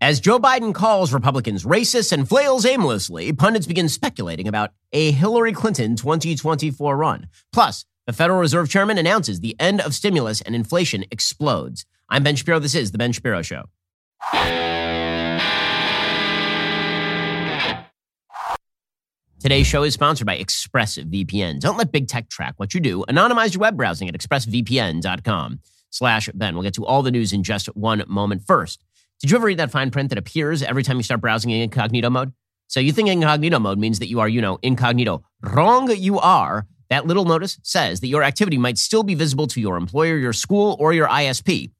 As Joe Biden calls Republicans racist and flails aimlessly, pundits begin speculating about a Hillary Clinton 2024 run. Plus, the Federal Reserve Chairman announces the end of stimulus and inflation explodes. I'm Ben Shapiro. This is The Ben Shapiro Show. Today's show is sponsored by ExpressVPN. Don't let big tech track what you do. Anonymize your web browsing at expressvpn.com slash Ben. We'll get to all the news in just one moment. First, did you ever read that fine print that appears every time you start browsing in incognito mode? So you think incognito mode means that you are, you know, incognito. Wrong you are. That little notice says that your activity might still be visible to your employer, your school, or your ISP.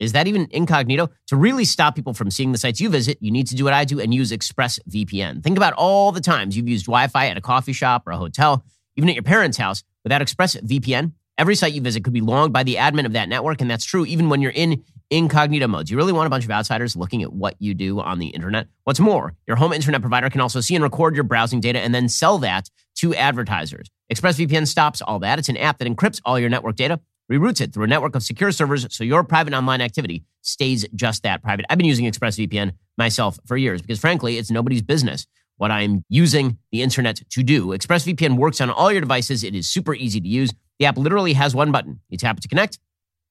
Is that even incognito? To really stop people from seeing the sites you visit, you need to do what I do and use ExpressVPN. Think about all the times you've used Wi Fi at a coffee shop or a hotel, even at your parents' house. Without ExpressVPN, every site you visit could be logged by the admin of that network, and that's true even when you're in incognito mode. Do you really want a bunch of outsiders looking at what you do on the internet? What's more, your home internet provider can also see and record your browsing data and then sell that to advertisers. ExpressVPN stops all that. It's an app that encrypts all your network data reroutes it through a network of secure servers so your private online activity stays just that private. I've been using ExpressVPN myself for years because, frankly, it's nobody's business what I'm using the internet to do. ExpressVPN works on all your devices. It is super easy to use. The app literally has one button. You tap it to connect.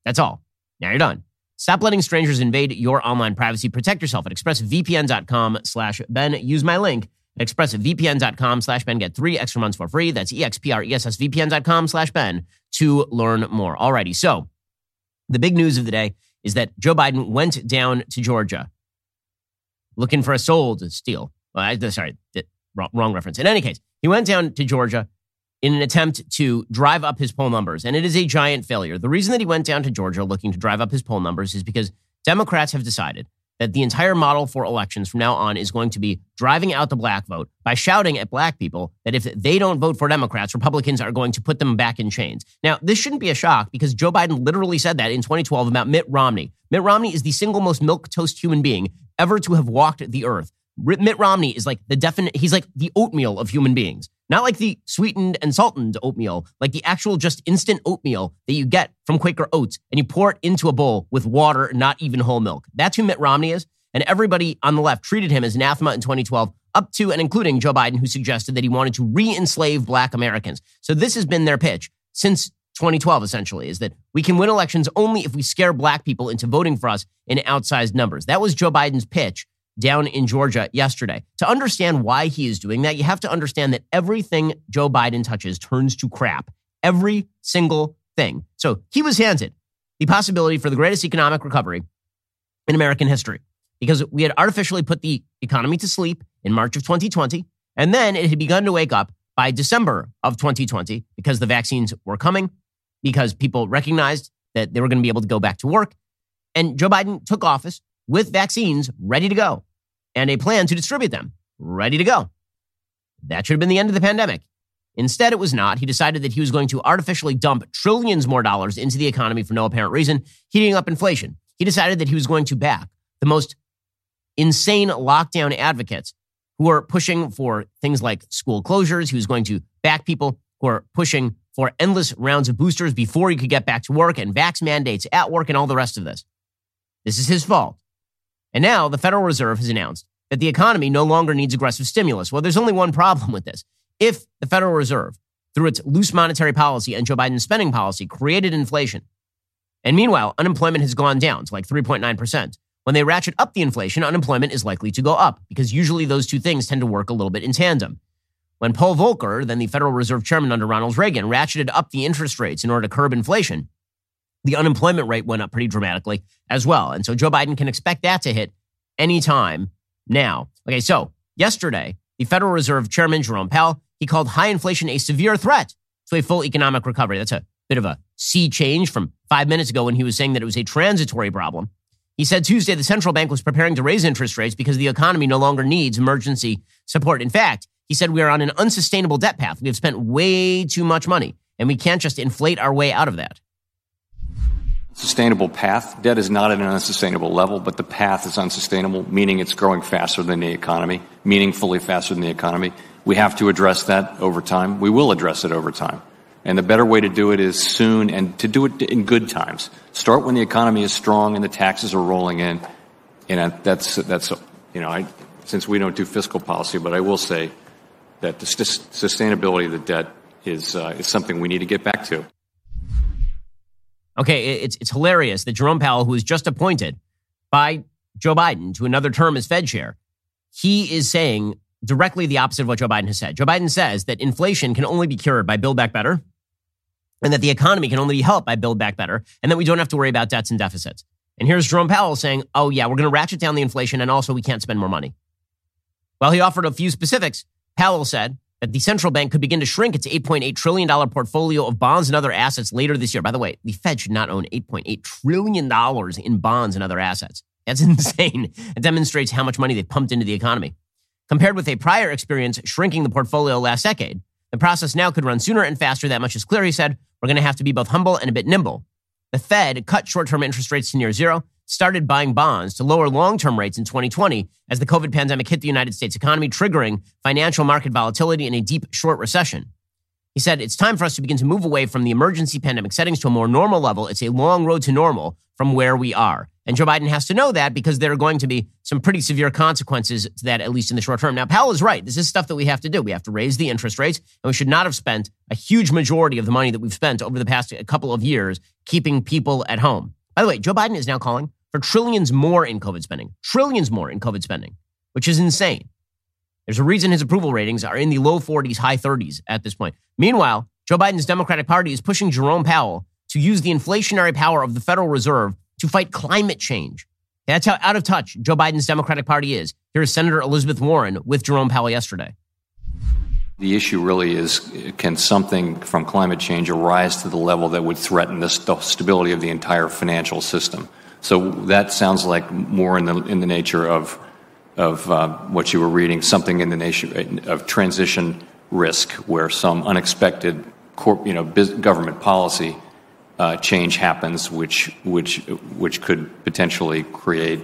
That's all. Now you're done. Stop letting strangers invade your online privacy. Protect yourself at expressvpn.com slash Ben. Use my link at expressvpn.com slash Ben. Get three extra months for free. That's expressvpn.com slash Ben to learn more. Alrighty, so the big news of the day is that Joe Biden went down to Georgia looking for a soul to steal. Well, I, sorry, wrong, wrong reference. In any case, he went down to Georgia in an attempt to drive up his poll numbers, and it is a giant failure. The reason that he went down to Georgia looking to drive up his poll numbers is because Democrats have decided that the entire model for elections from now on is going to be driving out the black vote by shouting at black people that if they don't vote for Democrats, Republicans are going to put them back in chains. Now, this shouldn't be a shock because Joe Biden literally said that in 2012 about Mitt Romney. Mitt Romney is the single most milk toast human being ever to have walked the earth. Mitt Romney is like the definite, he's like the oatmeal of human beings. Not like the sweetened and salted oatmeal, like the actual just instant oatmeal that you get from Quaker Oats and you pour it into a bowl with water, not even whole milk. That's who Mitt Romney is. And everybody on the left treated him as anathema in 2012, up to and including Joe Biden, who suggested that he wanted to re enslave black Americans. So this has been their pitch since 2012, essentially, is that we can win elections only if we scare black people into voting for us in outsized numbers. That was Joe Biden's pitch down in Georgia yesterday. To understand why he is doing that, you have to understand that everything Joe Biden touches turns to crap. Every single thing. So he was handed the possibility for the greatest economic recovery in American history because we had artificially put the economy to sleep in March of 2020. And then it had begun to wake up by December of 2020 because the vaccines were coming, because people recognized that they were going to be able to go back to work. And Joe Biden took office with vaccines ready to go and a plan to distribute them ready to go. That should have been the end of the pandemic. Instead, it was not. He decided that he was going to artificially dump trillions more dollars into the economy for no apparent reason, heating up inflation. He decided that he was going to back the most insane lockdown advocates who are pushing for things like school closures. He was going to back people who are pushing for endless rounds of boosters before you could get back to work and vax mandates at work and all the rest of this. This is his fault. And now the Federal Reserve has announced that the economy no longer needs aggressive stimulus. Well, there's only one problem with this. If the Federal Reserve, through its loose monetary policy and Joe Biden's spending policy, created inflation, and meanwhile, unemployment has gone down to like 3.9%. When they ratchet up the inflation, unemployment is likely to go up because usually those two things tend to work a little bit in tandem. When Paul Volcker, then the Federal Reserve Chairman under Ronald Reagan, ratcheted up the interest rates in order to curb inflation, the unemployment rate went up pretty dramatically as well. And so Joe Biden can expect that to hit anytime now. Okay, so yesterday, the Federal Reserve Chairman Jerome Powell, he called high inflation a severe threat to a full economic recovery. That's a bit of a sea change from five minutes ago when he was saying that it was a transitory problem. He said Tuesday the central bank was preparing to raise interest rates because the economy no longer needs emergency support. In fact, he said we are on an unsustainable debt path. We have spent way too much money, and we can't just inflate our way out of that sustainable path. Debt is not at an unsustainable level, but the path is unsustainable, meaning it's growing faster than the economy, meaningfully faster than the economy. We have to address that over time. We will address it over time. And the better way to do it is soon and to do it in good times. Start when the economy is strong and the taxes are rolling in. And that's, that's you know, I, since we don't do fiscal policy, but I will say that the sustainability of the debt is, uh, is something we need to get back to. Okay, it's, it's hilarious that Jerome Powell, who was just appointed by Joe Biden to another term as Fed chair, he is saying directly the opposite of what Joe Biden has said. Joe Biden says that inflation can only be cured by Build Back Better and that the economy can only be helped by Build Back Better and that we don't have to worry about debts and deficits. And here's Jerome Powell saying, oh, yeah, we're going to ratchet down the inflation and also we can't spend more money. While he offered a few specifics, Powell said that the central bank could begin to shrink its $8.8 trillion portfolio of bonds and other assets later this year. By the way, the Fed should not own $8.8 trillion in bonds and other assets. That's insane. It demonstrates how much money they've pumped into the economy. Compared with a prior experience shrinking the portfolio last decade, the process now could run sooner and faster. That much is clear, he said. We're going to have to be both humble and a bit nimble. The Fed cut short term interest rates to near zero, started buying bonds to lower long term rates in 2020 as the COVID pandemic hit the United States economy, triggering financial market volatility and a deep short recession. He said, It's time for us to begin to move away from the emergency pandemic settings to a more normal level. It's a long road to normal from where we are. And Joe Biden has to know that because there are going to be some pretty severe consequences to that, at least in the short term. Now, Powell is right. This is stuff that we have to do. We have to raise the interest rates, and we should not have spent a huge majority of the money that we've spent over the past couple of years keeping people at home. By the way, Joe Biden is now calling for trillions more in COVID spending, trillions more in COVID spending, which is insane. There's a reason his approval ratings are in the low 40s, high 30s at this point. Meanwhile, Joe Biden's Democratic Party is pushing Jerome Powell to use the inflationary power of the Federal Reserve to fight climate change. That's how out of touch Joe Biden's Democratic Party is. Here is Senator Elizabeth Warren with Jerome Powell yesterday. The issue really is can something from climate change arise to the level that would threaten the st- stability of the entire financial system? So that sounds like more in the, in the nature of, of uh, what you were reading, something in the nature of transition risk, where some unexpected corp, you know, government policy uh, change happens, which which which could potentially create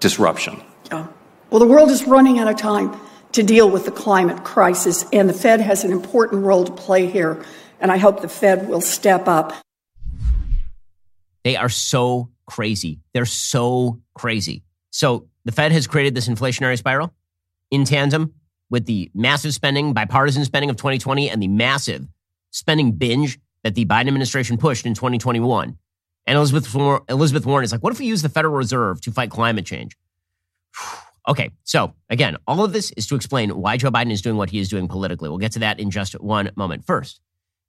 disruption. Yeah. Well, the world is running out of time to deal with the climate crisis, and the Fed has an important role to play here. And I hope the Fed will step up. They are so crazy. They're so crazy. So the Fed has created this inflationary spiral in tandem with the massive spending, bipartisan spending of 2020, and the massive spending binge that the Biden administration pushed in 2021. And Elizabeth, Elizabeth Warren is like, what if we use the Federal Reserve to fight climate change? Okay, so again, all of this is to explain why Joe Biden is doing what he is doing politically. We'll get to that in just one moment. First,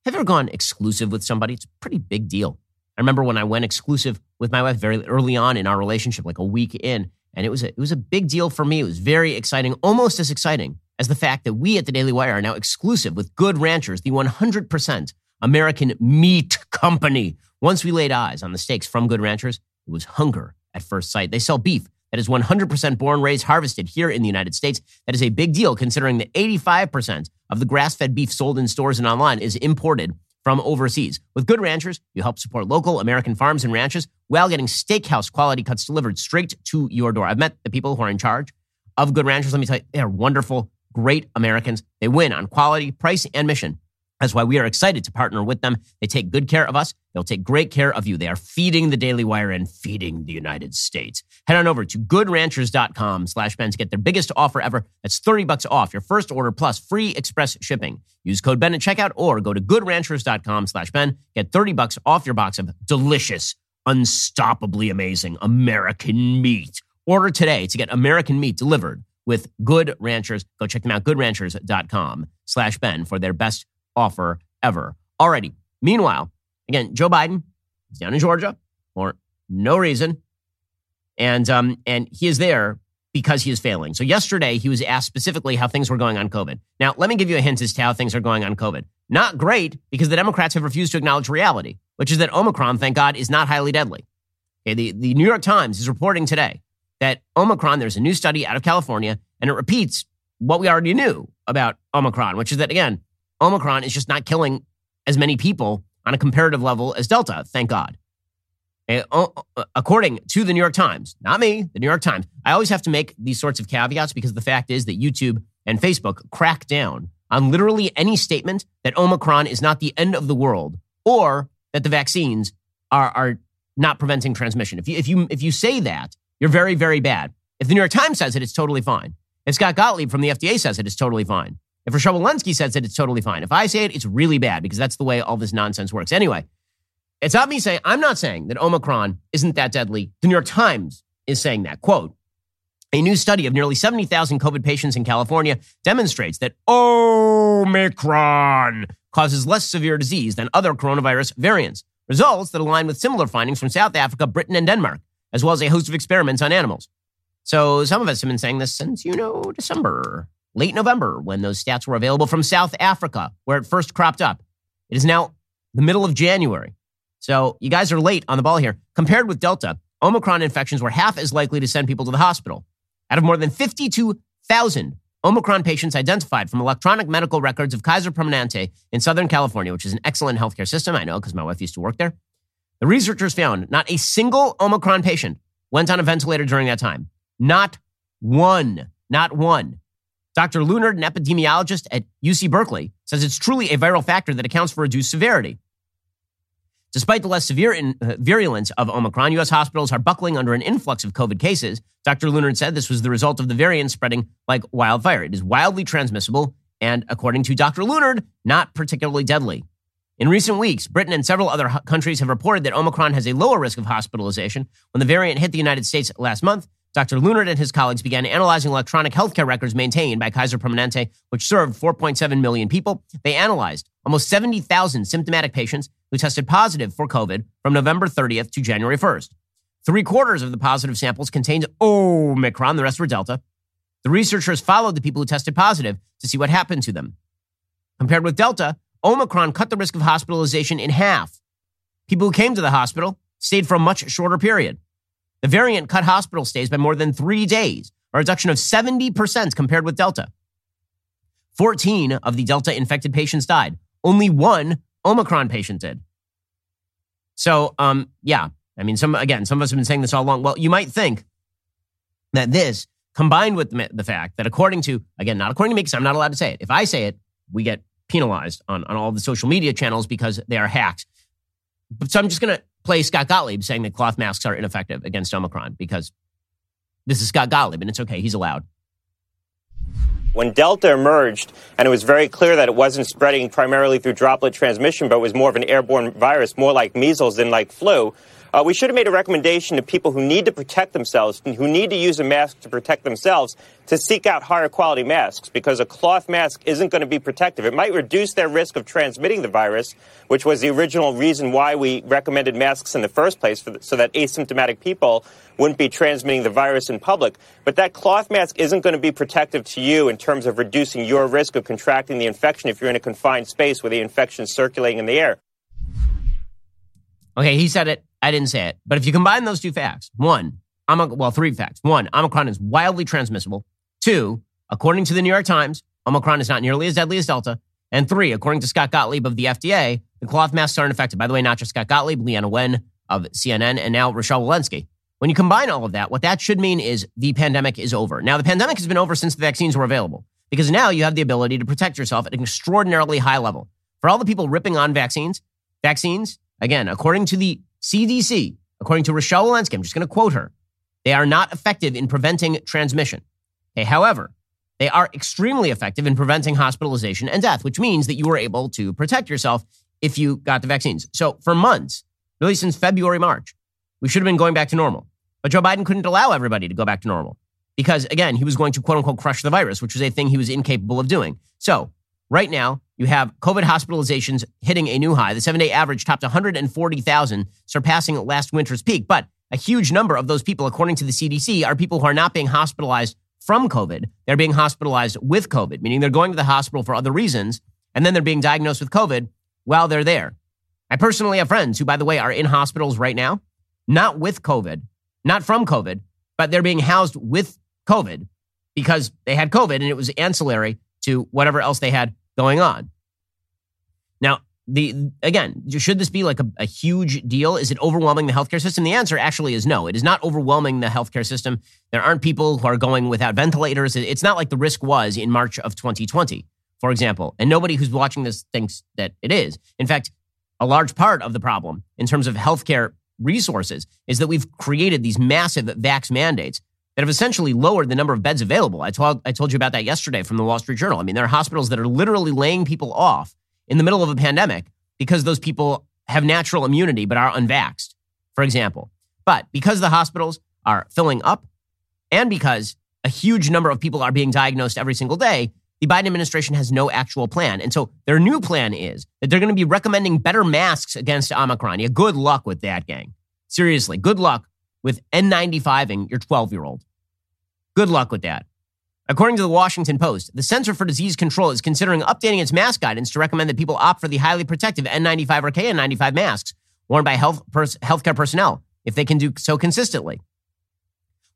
have you ever gone exclusive with somebody? It's a pretty big deal. I remember when I went exclusive with my wife very early on in our relationship, like a week in, and it was a, it was a big deal for me. It was very exciting, almost as exciting as the fact that we at the Daily Wire are now exclusive with Good Ranchers, the 100% American meat company. Once we laid eyes on the steaks from Good Ranchers, it was hunger at first sight. They sell beef that is 100% born, raised, harvested here in the United States. That is a big deal considering that 85% of the grass fed beef sold in stores and online is imported from overseas. With Good Ranchers, you help support local American farms and ranches while getting steakhouse quality cuts delivered straight to your door. I've met the people who are in charge of Good Ranchers. Let me tell you, they are wonderful, great Americans. They win on quality, price, and mission. That's why we are excited to partner with them. They take good care of us. They'll take great care of you. They are feeding the Daily Wire and feeding the United States. Head on over to goodranchers.com slash Ben to get their biggest offer ever. That's 30 bucks off your first order plus free express shipping. Use code Ben at checkout or go to goodranchers.com slash Ben. Get 30 bucks off your box of delicious, unstoppably amazing American meat. Order today to get American meat delivered with Good Ranchers. Go check them out, goodranchers.com slash Ben for their best offer ever. Alrighty. Meanwhile, again, Joe Biden is down in Georgia for no reason. And, um, and he is there because he is failing. So yesterday he was asked specifically how things were going on COVID. Now, let me give you a hint as to how things are going on COVID. Not great because the Democrats have refused to acknowledge reality, which is that Omicron, thank God, is not highly deadly. Okay, the, the New York Times is reporting today that Omicron, there's a new study out of California, and it repeats what we already knew about Omicron, which is that, again, Omicron is just not killing as many people on a comparative level as Delta, thank God. Eh, according to the New York Times, not me, the New York Times, I always have to make these sorts of caveats because the fact is that YouTube and Facebook crack down on literally any statement that Omicron is not the end of the world or that the vaccines are, are not preventing transmission. If you, if, you, if you say that, you're very, very bad. If the New York Times says it, it's totally fine. If Scott Gottlieb from the FDA says it, it's totally fine. If Rochelle Walensky says it, it's totally fine. If I say it, it's really bad because that's the way all this nonsense works. Anyway, it's not me saying, I'm not saying that Omicron isn't that deadly. The New York Times is saying that. Quote, a new study of nearly 70,000 COVID patients in California demonstrates that Omicron causes less severe disease than other coronavirus variants. Results that align with similar findings from South Africa, Britain, and Denmark, as well as a host of experiments on animals. So some of us have been saying this since, you know, December, late November, when those stats were available from South Africa, where it first cropped up. It is now the middle of January. So you guys are late on the ball here. Compared with Delta, Omicron infections were half as likely to send people to the hospital. Out of more than 52,000 Omicron patients identified from electronic medical records of Kaiser Permanente in Southern California, which is an excellent healthcare system, I know because my wife used to work there. The researchers found not a single Omicron patient went on a ventilator during that time. Not one. Not one. Dr. Lewnard, an epidemiologist at UC Berkeley, says it's truly a viral factor that accounts for reduced severity. Despite the less severe in, uh, virulence of Omicron, U.S. hospitals are buckling under an influx of COVID cases. Dr. Lewnard said this was the result of the variant spreading like wildfire. It is wildly transmissible and, according to Dr. Lewnard, not particularly deadly. In recent weeks, Britain and several other countries have reported that Omicron has a lower risk of hospitalization. When the variant hit the United States last month, Dr. Lewnard and his colleagues began analyzing electronic healthcare records maintained by Kaiser Permanente, which served 4.7 million people. They analyzed almost 70,000 symptomatic patients who tested positive for COVID from November 30th to January 1st. Three quarters of the positive samples contained Omicron, the rest were Delta. The researchers followed the people who tested positive to see what happened to them. Compared with Delta, Omicron cut the risk of hospitalization in half. People who came to the hospital stayed for a much shorter period. The variant cut hospital stays by more than three days, a reduction of 70% compared with Delta. 14 of the Delta infected patients died. Only one Omicron patient did. So, um, yeah, I mean, some again, some of us have been saying this all along. Well, you might think that this, combined with the fact that according to, again, not according to me, because I'm not allowed to say it. If I say it, we get penalized on, on all the social media channels because they are hacked. But so I'm just going to play Scott Gottlieb saying that cloth masks are ineffective against Omicron because this is Scott Gottlieb and it's okay. He's allowed. When Delta emerged, and it was very clear that it wasn't spreading primarily through droplet transmission, but was more of an airborne virus, more like measles than like flu, uh, we should have made a recommendation to people who need to protect themselves, who need to use a mask to protect themselves, to seek out higher quality masks because a cloth mask isn't going to be protective. It might reduce their risk of transmitting the virus, which was the original reason why we recommended masks in the first place, the, so that asymptomatic people wouldn't be transmitting the virus in public. But that cloth mask isn't going to be protective to you in terms of reducing your risk of contracting the infection if you're in a confined space where the infection is circulating in the air. Okay, he said it. I didn't say it. But if you combine those two facts, one, Omicron, well, three facts. One, Omicron is wildly transmissible. Two, according to the New York Times, Omicron is not nearly as deadly as Delta. And three, according to Scott Gottlieb of the FDA, the cloth masks aren't effective. By the way, not just Scott Gottlieb, Leana Wen of CNN, and now Rochelle Walensky. When you combine all of that, what that should mean is the pandemic is over. Now, the pandemic has been over since the vaccines were available because now you have the ability to protect yourself at an extraordinarily high level. For all the people ripping on vaccines, vaccines, again, according to the CDC, according to Rochelle Walensky, I'm just going to quote her, they are not effective in preventing transmission. Okay, however, they are extremely effective in preventing hospitalization and death, which means that you were able to protect yourself if you got the vaccines. So for months, really since February, March, we should have been going back to normal. But Joe Biden couldn't allow everybody to go back to normal because, again, he was going to quote unquote crush the virus, which was a thing he was incapable of doing. So right now, you have COVID hospitalizations hitting a new high. The seven day average topped 140,000, surpassing last winter's peak. But a huge number of those people, according to the CDC, are people who are not being hospitalized from COVID. They're being hospitalized with COVID, meaning they're going to the hospital for other reasons, and then they're being diagnosed with COVID while they're there. I personally have friends who, by the way, are in hospitals right now, not with COVID, not from COVID, but they're being housed with COVID because they had COVID and it was ancillary to whatever else they had going on. Now, the again, should this be like a, a, huge deal? Is it overwhelming the healthcare system? The answer actually is no. It is not overwhelming the healthcare system. There aren't people who are going without ventilators. It's not like the risk was in March of 2020, for example. And nobody who's watching this thinks that it is. In fact, a large part of the problem in terms of healthcare resources is that we've created these massive vax mandates that have essentially lowered the number of beds available. I told, I told you about that yesterday from the Wall Street Journal. I mean, there are hospitals that are literally laying people off in the middle of a pandemic because those people have natural immunity but are unvaxxed, for example. But because the hospitals are filling up and because a huge number of people are being diagnosed every single day, the Biden administration has no actual plan. And so their new plan is that they're going to be recommending better masks against Omicron. Yeah, good luck with that, gang. Seriously, good luck with N95ing your 12 year old. Good luck with that. According to the Washington Post, the Center for Disease Control is considering updating its mask guidance to recommend that people opt for the highly protective N95 or KN95 masks worn by health pers- healthcare personnel if they can do so consistently.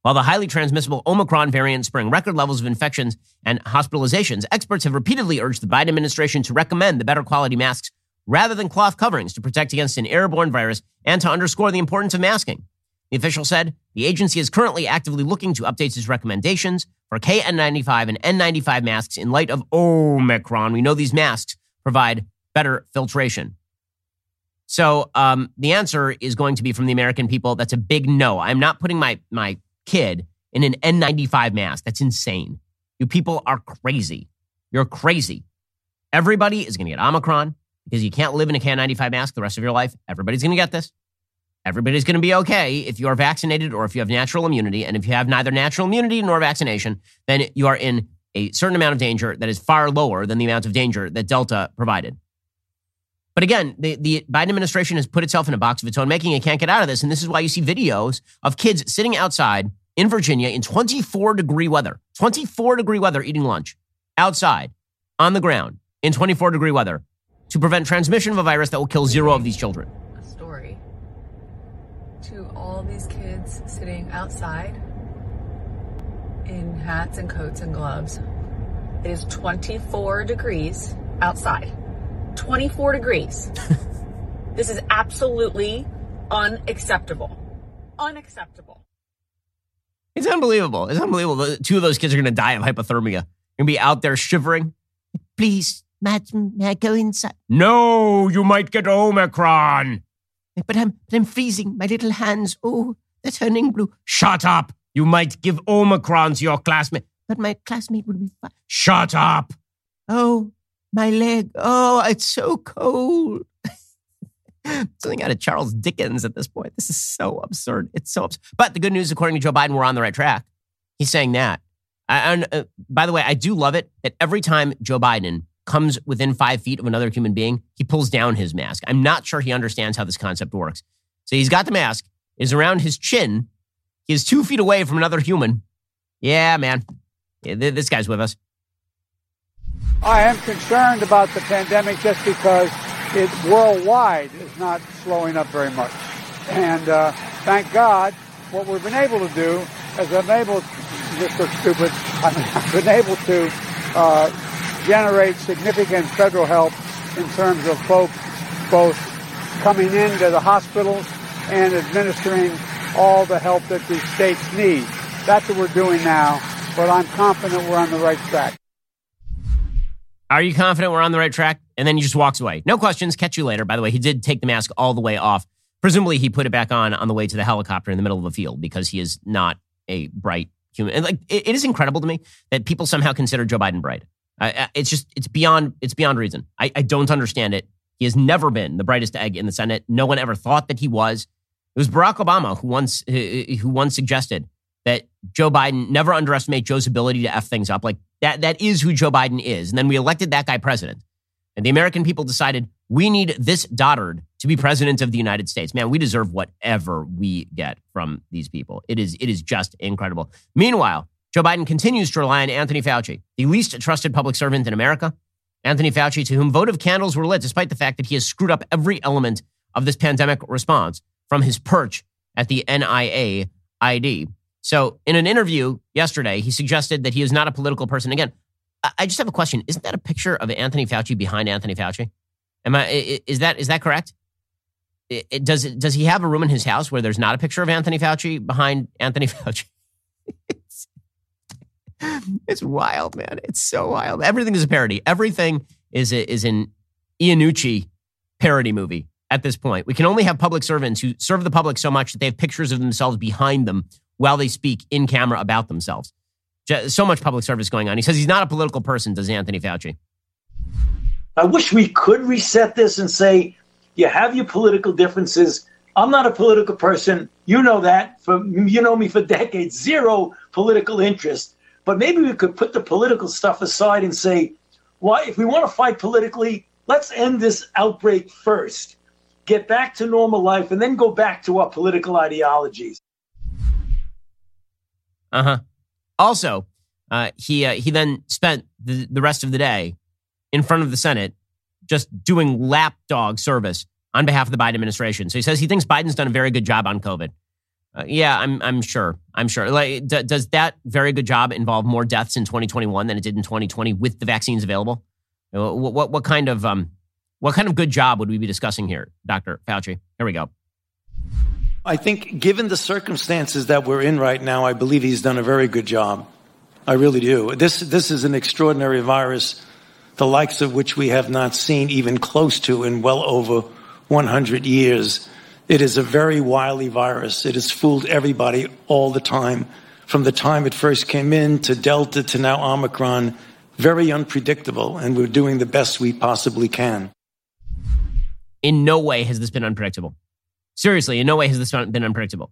While the highly transmissible Omicron variant spring record levels of infections and hospitalizations, experts have repeatedly urged the Biden administration to recommend the better quality masks rather than cloth coverings to protect against an airborne virus and to underscore the importance of masking. The official said the agency is currently actively looking to update its recommendations for KN95 and N95 masks in light of Omicron. We know these masks provide better filtration. So um, the answer is going to be from the American people. That's a big no. I'm not putting my my kid in an N95 mask. That's insane. You people are crazy. You're crazy. Everybody is going to get Omicron because you can't live in a K95 mask the rest of your life. Everybody's going to get this. Everybody's going to be okay if you are vaccinated or if you have natural immunity. And if you have neither natural immunity nor vaccination, then you are in a certain amount of danger that is far lower than the amount of danger that Delta provided. But again, the, the Biden administration has put itself in a box of its own making. It can't get out of this. And this is why you see videos of kids sitting outside in Virginia in 24 degree weather, 24 degree weather eating lunch outside on the ground in 24 degree weather to prevent transmission of a virus that will kill zero of these children. A story to all these kids sitting outside in hats and coats and gloves. It is 24 degrees outside. 24 degrees. this is absolutely unacceptable. Unacceptable. It's unbelievable. It's unbelievable. The two of those kids are going to die of hypothermia. You're Going to be out there shivering. Please, madam, may I go inside? No, you might get Omicron. But I'm, but I'm freezing. My little hands, oh, turning blue. Shut up. You might give Omicron to your classmate. But my classmate would be fine. Shut up. Oh, my leg. Oh, it's so cold. Something out of Charles Dickens at this point. This is so absurd. It's so absurd. But the good news, according to Joe Biden, we're on the right track. He's saying that. And uh, by the way, I do love it that every time Joe Biden comes within five feet of another human being, he pulls down his mask. I'm not sure he understands how this concept works. So he's got the mask, is around his chin. He is two feet away from another human. Yeah, man. Yeah, this guy's with us. I am concerned about the pandemic just because it worldwide is not slowing up very much. And uh, thank God, what we've been able to do is able, this looks stupid, I've been able to uh, generate significant federal help in terms of folks both coming into the hospitals and administering all the help that the states need. That's what we're doing now, but I'm confident we're on the right track. Are you confident we're on the right track? And then he just walks away. No questions. Catch you later. By the way, he did take the mask all the way off. Presumably, he put it back on on the way to the helicopter in the middle of a field because he is not a bright human. And like, it, it is incredible to me that people somehow consider Joe Biden bright. It's just, it's beyond, it's beyond reason. I, I don't understand it. He has never been the brightest egg in the Senate. No one ever thought that he was. It was Barack Obama who once, uh, uh, who once suggested that Joe Biden never underestimate Joe's ability to f things up. Like that, that is who Joe Biden is. And then we elected that guy president. And the American people decided we need this dotard to be president of the United States. Man, we deserve whatever we get from these people. It is, it is just incredible. Meanwhile, Joe Biden continues to rely on Anthony Fauci, the least trusted public servant in America. Anthony Fauci, to whom votive candles were lit, despite the fact that he has screwed up every element of this pandemic response from his perch at the NIAID. So, in an interview yesterday, he suggested that he is not a political person. Again, I just have a question. Isn't that a picture of Anthony Fauci behind Anthony Fauci? Am I is that is that correct? It, it, does does he have a room in his house where there's not a picture of Anthony Fauci behind Anthony Fauci? It's, wild, man. It's so wild. Everything is a parody. Everything is a, is an Iannucci parody movie. at this point. We can only have public servants who serve the public so much that they have pictures of themselves behind them while they speak in camera about themselves. So much public service going on. He says he's not a political person, does Anthony Fauci. I wish we could reset this and say, you have your political differences. I'm not a political person. You know that. For you know me for decades. Zero political interest. But maybe we could put the political stuff aside and say, why, if we want to fight politically, let's end this outbreak first, get back to normal life, and then go back to our political ideologies. Uh huh. Also, uh, he uh, he then spent the, the rest of the day in front of the Senate just doing lapdog service on behalf of the Biden administration. So he says he thinks Biden's done a very good job on COVID. Uh, yeah, I'm I'm sure. I'm sure. Like, d- does that very good job involve more deaths in 2021 than it did in 2020 with the vaccines available? What what, what kind of um what kind of good job would we be discussing here, Dr. Fauci? Here we go. I think, given the circumstances that we're in right now, I believe he's done a very good job. I really do. This this is an extraordinary virus, the likes of which we have not seen even close to in well over 100 years. It is a very wily virus. It has fooled everybody all the time, from the time it first came in to Delta to now Omicron. Very unpredictable, and we're doing the best we possibly can. In no way has this been unpredictable. Seriously, in no way has this been unpredictable.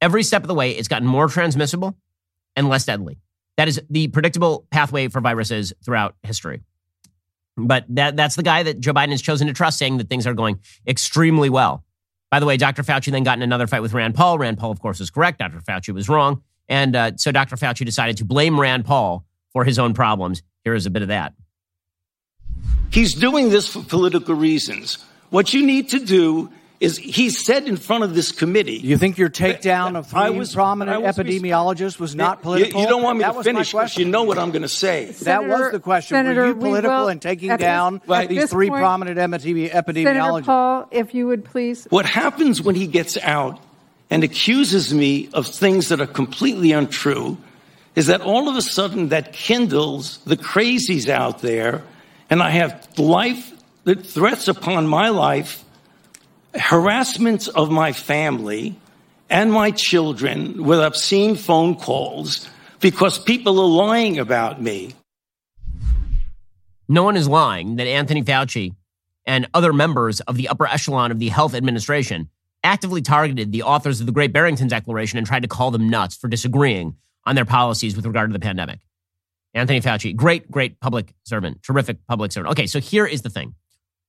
Every step of the way, it's gotten more transmissible and less deadly. That is the predictable pathway for viruses throughout history. But that, that's the guy that Joe Biden has chosen to trust, saying that things are going extremely well. By the way, Dr. Fauci then got in another fight with Rand Paul. Rand Paul, of course, was correct. Dr. Fauci was wrong. And uh, so Dr. Fauci decided to blame Rand Paul for his own problems. Here is a bit of that. He's doing this for political reasons. What you need to do is he said in front of this committee. You think your takedown of three was, prominent was epidemiologists was not political? You, you don't want me that to finish because you know what I'm going to say. Senator, that was the question. Senator, Were you political will, in taking down this, these three point, prominent epidemiologists? Senator Paul, if you would please. What happens when he gets out and accuses me of things that are completely untrue is that all of a sudden that kindles the crazies out there, and I have life that threats upon my life harassment of my family and my children with obscene phone calls because people are lying about me. No one is lying that Anthony Fauci and other members of the upper echelon of the health administration actively targeted the authors of the Great Barrington Declaration and tried to call them nuts for disagreeing on their policies with regard to the pandemic. Anthony Fauci, great, great public servant, terrific public servant. Okay, so here is the thing.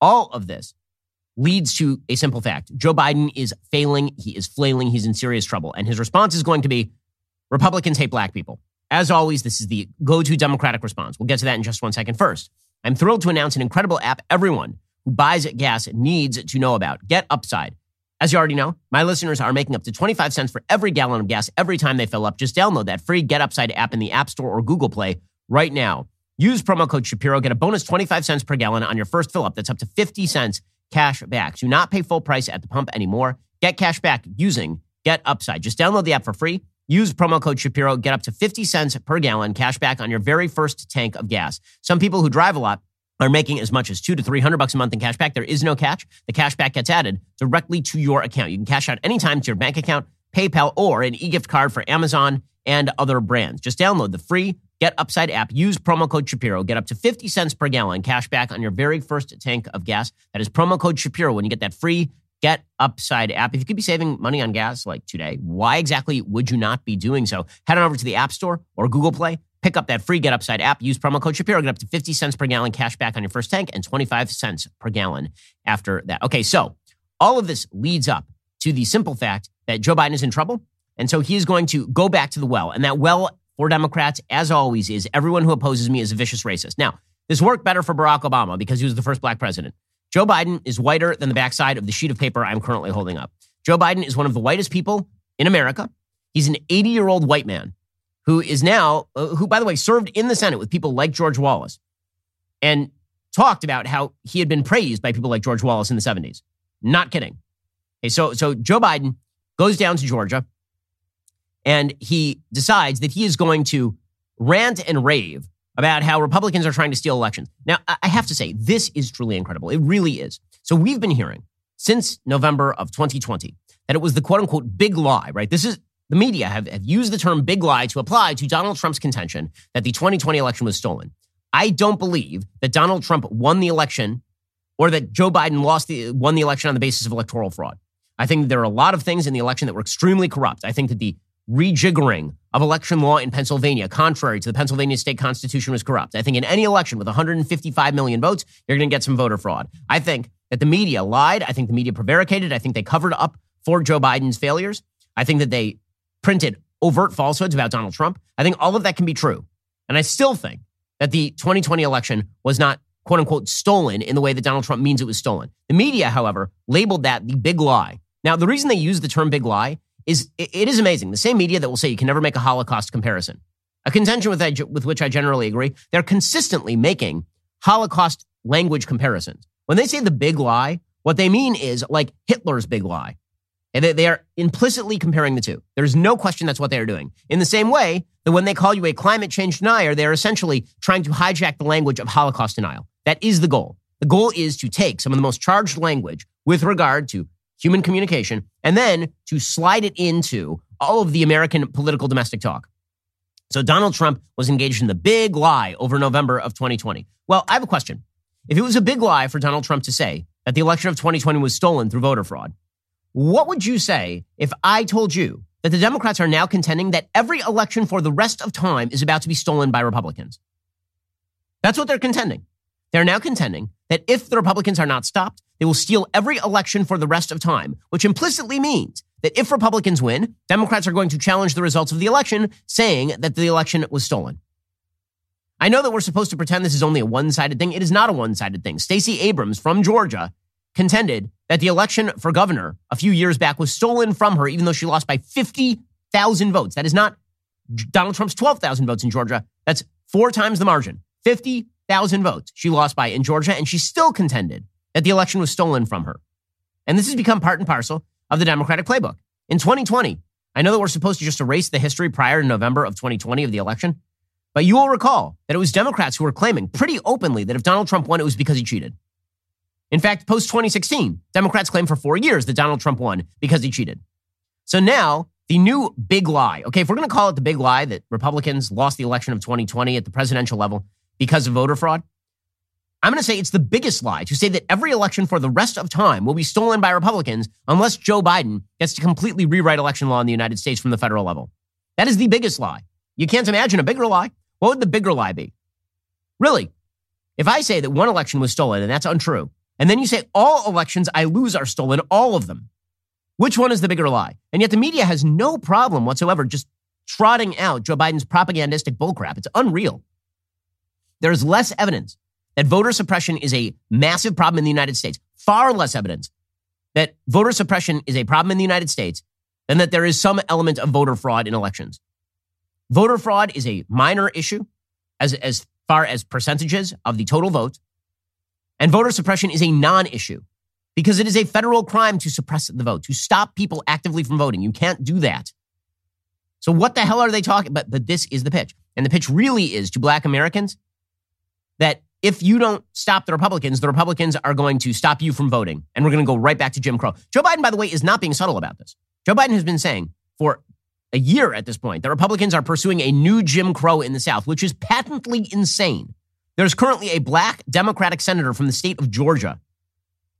All of this leads to a simple fact. Joe Biden is failing. He is flailing. He's in serious trouble. And his response is going to be Republicans hate black people. As always, this is the go to Democratic response. We'll get to that in just one second. First, I'm thrilled to announce an incredible app everyone who buys gas needs to know about Get Upside. As you already know, my listeners are making up to 25 cents for every gallon of gas every time they fill up. Just download that free Get Upside app in the App Store or Google Play right now. Use promo code Shapiro, get a bonus 25 cents per gallon on your first fill up. That's up to 50 cents cash back. Do not pay full price at the pump anymore. Get cash back using Get Upside. Just download the app for free. Use promo code Shapiro. Get up to 50 cents per gallon cash back on your very first tank of gas. Some people who drive a lot are making as much as two to three hundred bucks a month in cash back. There is no catch. The cash back gets added directly to your account. You can cash out anytime to your bank account, PayPal, or an e-gift card for Amazon and other brands. Just download the free Get Upside app. Use promo code Shapiro. Get up to 50 cents per gallon cash back on your very first tank of gas. That is promo code Shapiro when you get that free Get Upside app. If you could be saving money on gas like today, why exactly would you not be doing so? Head on over to the App Store or Google Play. Pick up that free Get Upside app. Use promo code Shapiro. Get up to 50 cents per gallon cash back on your first tank and 25 cents per gallon after that. Okay, so all of this leads up to the simple fact that Joe Biden is in trouble. And so he is going to go back to the well. And that well for Democrats, as always, is everyone who opposes me is a vicious racist. Now, this worked better for Barack Obama because he was the first black president. Joe Biden is whiter than the backside of the sheet of paper I'm currently holding up. Joe Biden is one of the whitest people in America. He's an 80 year old white man who is now, uh, who, by the way, served in the Senate with people like George Wallace and talked about how he had been praised by people like George Wallace in the 70s. Not kidding. Okay, so, so Joe Biden goes down to Georgia and he decides that he is going to rant and rave about how Republicans are trying to steal elections. Now, I have to say, this is truly incredible. It really is. So we've been hearing since November of 2020 that it was the quote unquote big lie, right? This is the media have, have used the term big lie to apply to Donald Trump's contention that the 2020 election was stolen. I don't believe that Donald Trump won the election or that Joe Biden lost the, won the election on the basis of electoral fraud. I think there are a lot of things in the election that were extremely corrupt. I think that the rejiggering of election law in Pennsylvania, contrary to the Pennsylvania state constitution, was corrupt. I think in any election with 155 million votes, you're going to get some voter fraud. I think that the media lied. I think the media prevaricated. I think they covered up for Joe Biden's failures. I think that they printed overt falsehoods about Donald Trump. I think all of that can be true. And I still think that the 2020 election was not quote unquote stolen in the way that Donald Trump means it was stolen. The media, however, labeled that the big lie. Now, the reason they use the term big lie is it is amazing. The same media that will say you can never make a Holocaust comparison, a contention with, with which I generally agree, they're consistently making Holocaust language comparisons. When they say the big lie, what they mean is like Hitler's big lie. And they, they are implicitly comparing the two. There's no question that's what they are doing. In the same way that when they call you a climate change denier, they're essentially trying to hijack the language of Holocaust denial. That is the goal. The goal is to take some of the most charged language with regard to human communication, and then to slide it into all of the American political domestic talk. So Donald Trump was engaged in the big lie over November of 2020. Well, I have a question. If it was a big lie for Donald Trump to say that the election of 2020 was stolen through voter fraud, what would you say if I told you that the Democrats are now contending that every election for the rest of time is about to be stolen by Republicans? That's what they're contending. They're now contending that if the Republicans are not stopped, they will steal every election for the rest of time, which implicitly means that if Republicans win, Democrats are going to challenge the results of the election, saying that the election was stolen. I know that we're supposed to pretend this is only a one sided thing. It is not a one sided thing. Stacey Abrams from Georgia contended that the election for governor a few years back was stolen from her, even though she lost by 50,000 votes. That is not Donald Trump's 12,000 votes in Georgia. That's four times the margin. 50,000 votes she lost by in Georgia, and she still contended that the election was stolen from her. And this has become part and parcel of the Democratic playbook. In 2020, I know that we're supposed to just erase the history prior to November of 2020 of the election, but you will recall that it was Democrats who were claiming pretty openly that if Donald Trump won, it was because he cheated. In fact, post 2016, Democrats claimed for four years that Donald Trump won because he cheated. So now, the new big lie, okay, if we're going to call it the big lie that Republicans lost the election of 2020 at the presidential level because of voter fraud, I'm going to say it's the biggest lie to say that every election for the rest of time will be stolen by Republicans unless Joe Biden gets to completely rewrite election law in the United States from the federal level. That is the biggest lie. You can't imagine a bigger lie. What would the bigger lie be? Really, if I say that one election was stolen and that's untrue, and then you say all elections I lose are stolen, all of them, which one is the bigger lie? And yet the media has no problem whatsoever just trotting out Joe Biden's propagandistic bullcrap. It's unreal. There's less evidence that voter suppression is a massive problem in the United States. Far less evidence that voter suppression is a problem in the United States than that there is some element of voter fraud in elections. Voter fraud is a minor issue as, as far as percentages of the total vote. And voter suppression is a non issue because it is a federal crime to suppress the vote, to stop people actively from voting. You can't do that. So, what the hell are they talking about? But this is the pitch. And the pitch really is to black Americans if you don't stop the Republicans, the Republicans are going to stop you from voting. And we're going to go right back to Jim Crow. Joe Biden, by the way, is not being subtle about this. Joe Biden has been saying for a year at this point that Republicans are pursuing a new Jim Crow in the South, which is patently insane. There's currently a black Democratic senator from the state of Georgia.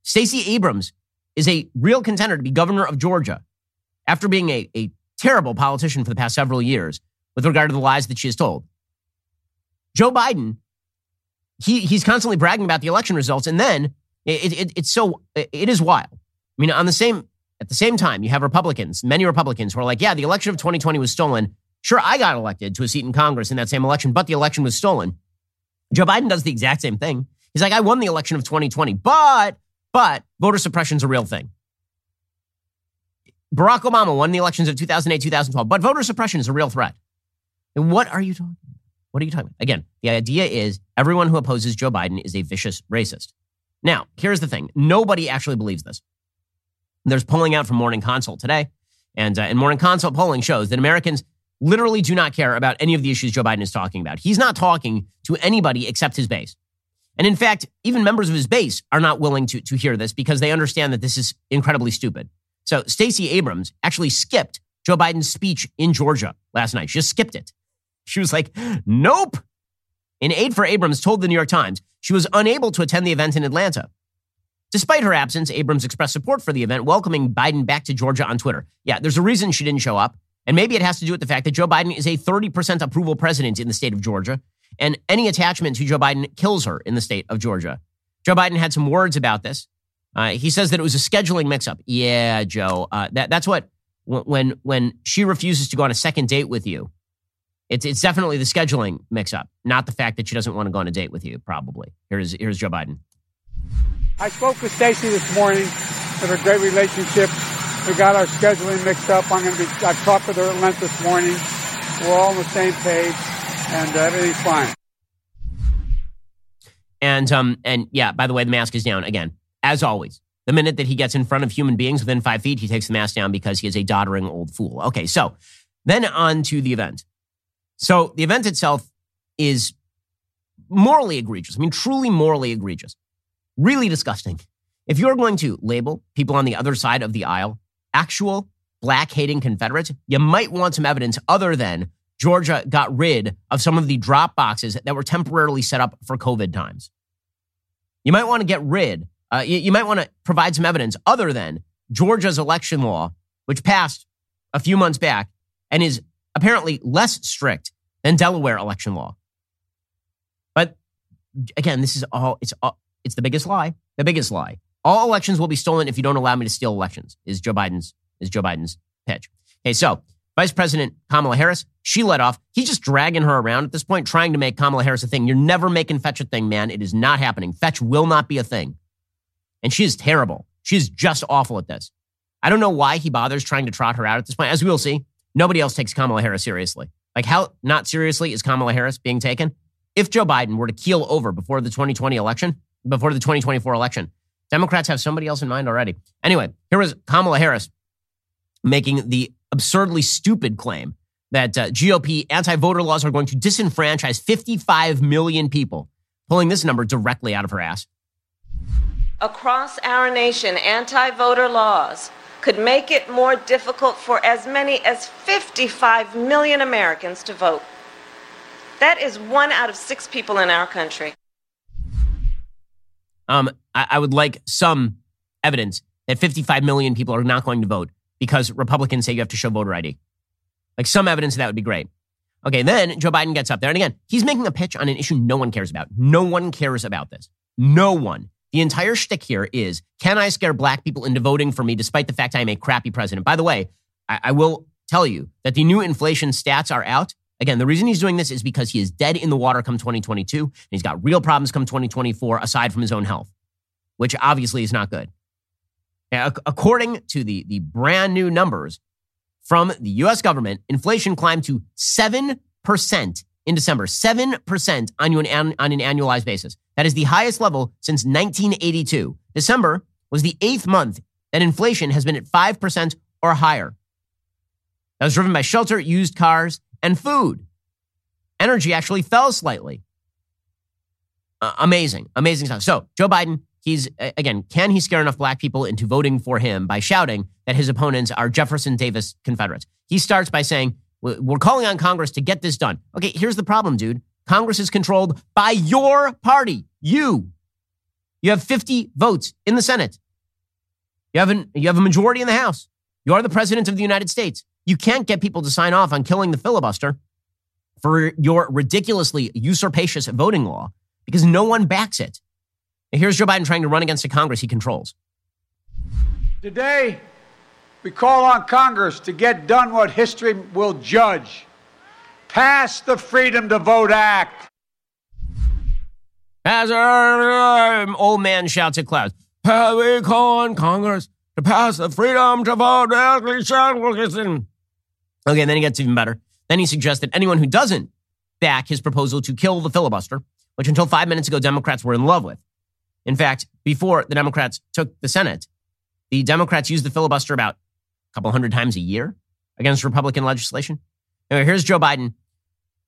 Stacey Abrams is a real contender to be governor of Georgia after being a, a terrible politician for the past several years with regard to the lies that she has told. Joe Biden he he's constantly bragging about the election results, and then it, it, it's so it is wild. I mean, on the same at the same time, you have Republicans, many Republicans who are like, yeah, the election of 2020 was stolen. Sure, I got elected to a seat in Congress in that same election, but the election was stolen. Joe Biden does the exact same thing. He's like, I won the election of 2020, but but voter suppression is a real thing. Barack Obama won the elections of 2008, 2012, but voter suppression is a real threat. And what are you talking about? What are you talking about? Again, the idea is everyone who opposes Joe Biden is a vicious racist. Now, here's the thing nobody actually believes this. There's polling out from Morning Consult today, and, uh, and Morning Consult polling shows that Americans literally do not care about any of the issues Joe Biden is talking about. He's not talking to anybody except his base. And in fact, even members of his base are not willing to, to hear this because they understand that this is incredibly stupid. So Stacey Abrams actually skipped Joe Biden's speech in Georgia last night. She just skipped it. She was like, nope. An aide for Abrams told the New York Times she was unable to attend the event in Atlanta. Despite her absence, Abrams expressed support for the event, welcoming Biden back to Georgia on Twitter. Yeah, there's a reason she didn't show up. And maybe it has to do with the fact that Joe Biden is a 30% approval president in the state of Georgia. And any attachment to Joe Biden kills her in the state of Georgia. Joe Biden had some words about this. Uh, he says that it was a scheduling mix-up. Yeah, Joe. Uh, that, that's what when when she refuses to go on a second date with you. It's it's definitely the scheduling mix-up, not the fact that she doesn't want to go on a date with you. Probably. Here's here's Joe Biden. I spoke with Stacey this morning. We have a great relationship. We got our scheduling mixed up. I'm going to be. I talked with her at length this morning. We're all on the same page, and uh, everything's fine. And um and yeah, by the way, the mask is down again, as always. The minute that he gets in front of human beings within five feet, he takes the mask down because he is a doddering old fool. Okay, so then on to the event. So the event itself is morally egregious. I mean, truly morally egregious. Really disgusting. If you're going to label people on the other side of the aisle actual black hating Confederates, you might want some evidence other than Georgia got rid of some of the drop boxes that were temporarily set up for COVID times. You might want to get rid, uh, you, you might want to provide some evidence other than Georgia's election law, which passed a few months back and is apparently less strict than Delaware election law. But again, this is all, it's all, it's the biggest lie, the biggest lie. All elections will be stolen if you don't allow me to steal elections, is Joe Biden's, is Joe Biden's pitch. Okay, so Vice President Kamala Harris, she led off. He's just dragging her around at this point, trying to make Kamala Harris a thing. You're never making fetch a thing, man. It is not happening. Fetch will not be a thing. And she is terrible. She is just awful at this. I don't know why he bothers trying to trot her out at this point. As we will see, nobody else takes Kamala Harris seriously. Like, how not seriously is Kamala Harris being taken? If Joe Biden were to keel over before the 2020 election, before the 2024 election, Democrats have somebody else in mind already. Anyway, here was Kamala Harris making the absurdly stupid claim that uh, GOP anti voter laws are going to disenfranchise 55 million people, pulling this number directly out of her ass. Across our nation, anti voter laws could make it more difficult for as many as 55 million Americans to vote. That is one out of six people in our country. Um, I, I would like some evidence that 55 million people are not going to vote because Republicans say you have to show voter ID. Like some evidence of that would be great. Okay, then Joe Biden gets up there. And again, he's making a pitch on an issue no one cares about. No one cares about this. No one. The entire shtick here is can I scare black people into voting for me despite the fact I am a crappy president? By the way, I, I will tell you that the new inflation stats are out. Again, the reason he's doing this is because he is dead in the water come 2022, and he's got real problems come 2024 aside from his own health, which obviously is not good. Now, according to the, the brand new numbers from the US government, inflation climbed to 7% in December, 7% on, an, on an annualized basis. That is the highest level since 1982. December was the eighth month that inflation has been at 5% or higher. That was driven by shelter, used cars, and food. Energy actually fell slightly. Uh, amazing, amazing stuff. So, Joe Biden he's again, can he scare enough black people into voting for him by shouting that his opponents are Jefferson Davis Confederates? He starts by saying, "We're calling on Congress to get this done." Okay, here's the problem, dude. Congress is controlled by your party, you. You have 50 votes in the Senate. You have, an, you have a majority in the House. You are the president of the United States. You can't get people to sign off on killing the filibuster for your ridiculously usurpacious voting law because no one backs it. And here's Joe Biden trying to run against a Congress he controls. Today, we call on Congress to get done what history will judge pass the Freedom to Vote Act. As an um, old man shouts at clouds, we call on Congress to pass the Freedom to Vote Act. Okay, then he gets even better. Then he suggests that anyone who doesn't back his proposal to kill the filibuster, which until five minutes ago Democrats were in love with, in fact, before the Democrats took the Senate, the Democrats used the filibuster about a couple hundred times a year against Republican legislation. Anyway, here's Joe Biden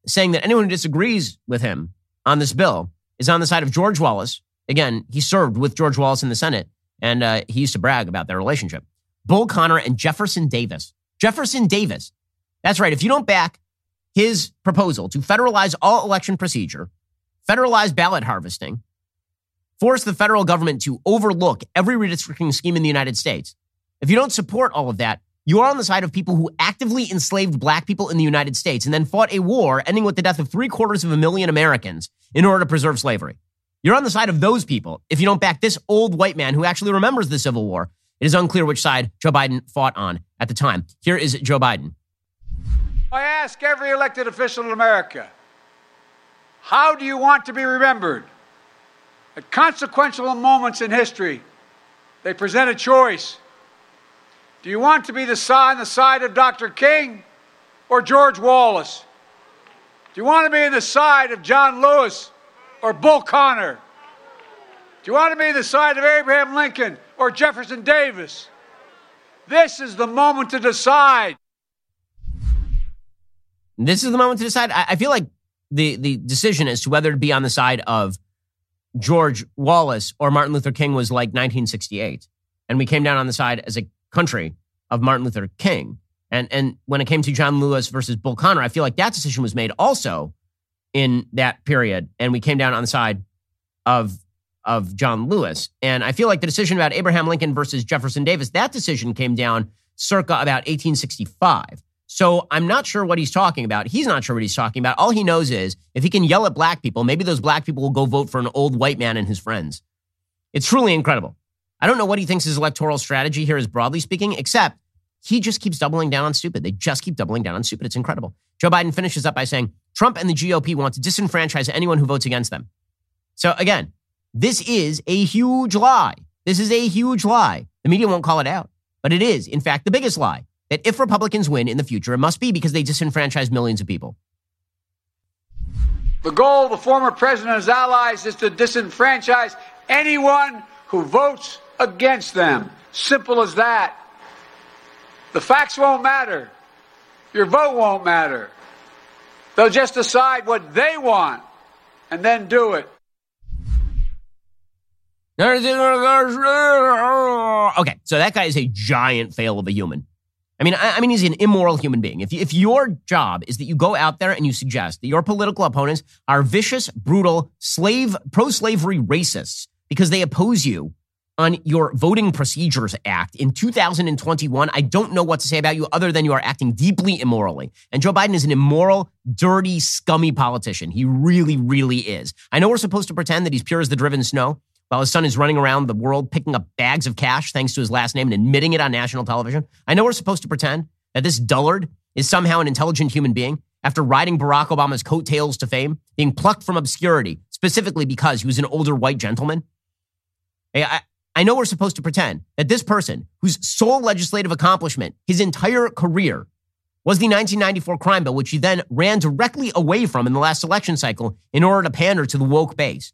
saying that anyone who disagrees with him on this bill is on the side of George Wallace. Again, he served with George Wallace in the Senate, and uh, he used to brag about their relationship. Bull Connor and Jefferson Davis. Jefferson Davis. That's right. If you don't back his proposal to federalize all election procedure, federalize ballot harvesting, force the federal government to overlook every redistricting scheme in the United States, if you don't support all of that, you are on the side of people who actively enslaved black people in the United States and then fought a war ending with the death of three quarters of a million Americans in order to preserve slavery. You're on the side of those people if you don't back this old white man who actually remembers the Civil War. It is unclear which side Joe Biden fought on at the time. Here is Joe Biden. I ask every elected official in America how do you want to be remembered? At consequential moments in history, they present a choice. Do you want to be the side, on the side of Dr. King or George Wallace? Do you want to be on the side of John Lewis or Bull Connor? Do you want to be the side of Abraham Lincoln or Jefferson Davis? This is the moment to decide. This is the moment to decide. I, I feel like the the decision as to whether to be on the side of George Wallace or Martin Luther King was like 1968, and we came down on the side as a country of Martin Luther King. And and when it came to John Lewis versus Bull Connor, I feel like that decision was made also in that period, and we came down on the side of of John Lewis. And I feel like the decision about Abraham Lincoln versus Jefferson Davis, that decision came down circa about 1865. So I'm not sure what he's talking about. He's not sure what he's talking about. All he knows is if he can yell at black people, maybe those black people will go vote for an old white man and his friends. It's truly incredible. I don't know what he thinks his electoral strategy here is, broadly speaking, except he just keeps doubling down on stupid. They just keep doubling down on stupid. It's incredible. Joe Biden finishes up by saying Trump and the GOP want to disenfranchise anyone who votes against them. So again, this is a huge lie. This is a huge lie. The media won't call it out, but it is, in fact, the biggest lie that if Republicans win in the future, it must be because they disenfranchise millions of people. The goal of the former president and his allies is to disenfranchise anyone who votes against them. Simple as that. The facts won't matter. Your vote won't matter. They'll just decide what they want and then do it. Okay, so that guy is a giant fail of a human. I mean, I, I, mean, he's an immoral human being. If, if your job is that you go out there and you suggest that your political opponents are vicious, brutal, slave, pro-slavery racists because they oppose you on your Voting Procedures Act in 2021, I don't know what to say about you other than you are acting deeply immorally. And Joe Biden is an immoral, dirty, scummy politician. He really, really is. I know we're supposed to pretend that he's pure as the driven snow, while his son is running around the world picking up bags of cash thanks to his last name and admitting it on national television. I know we're supposed to pretend that this dullard is somehow an intelligent human being after riding Barack Obama's coattails to fame, being plucked from obscurity, specifically because he was an older white gentleman. I, I know we're supposed to pretend that this person, whose sole legislative accomplishment his entire career was the 1994 crime bill, which he then ran directly away from in the last election cycle in order to pander to the woke base.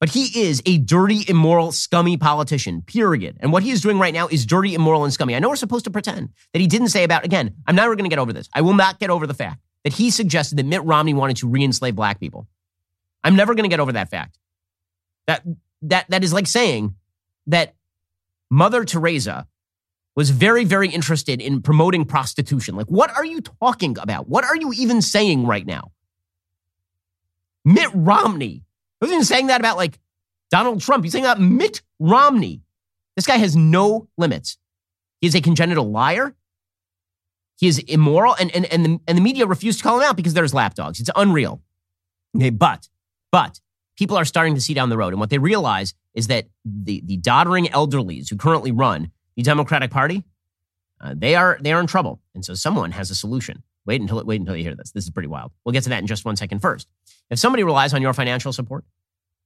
But he is a dirty, immoral, scummy politician, period. And what he is doing right now is dirty, immoral, and scummy. I know we're supposed to pretend that he didn't say about, again, I'm never going to get over this. I will not get over the fact that he suggested that Mitt Romney wanted to re enslave black people. I'm never going to get over that fact. That, that, that is like saying that Mother Teresa was very, very interested in promoting prostitution. Like, what are you talking about? What are you even saying right now? Mitt Romney wasn't even saying that about like Donald Trump. He's saying that Mitt Romney. This guy has no limits. He is a congenital liar. He is immoral, and, and, and, the, and the media refuse to call him out because there's lapdogs. It's unreal. Okay, but, but people are starting to see down the road. And what they realize is that the, the doddering elderlies who currently run the Democratic Party, uh, they, are, they are in trouble. And so someone has a solution. Wait until, wait until you hear this. This is pretty wild. We'll get to that in just one second first. If somebody relies on your financial support,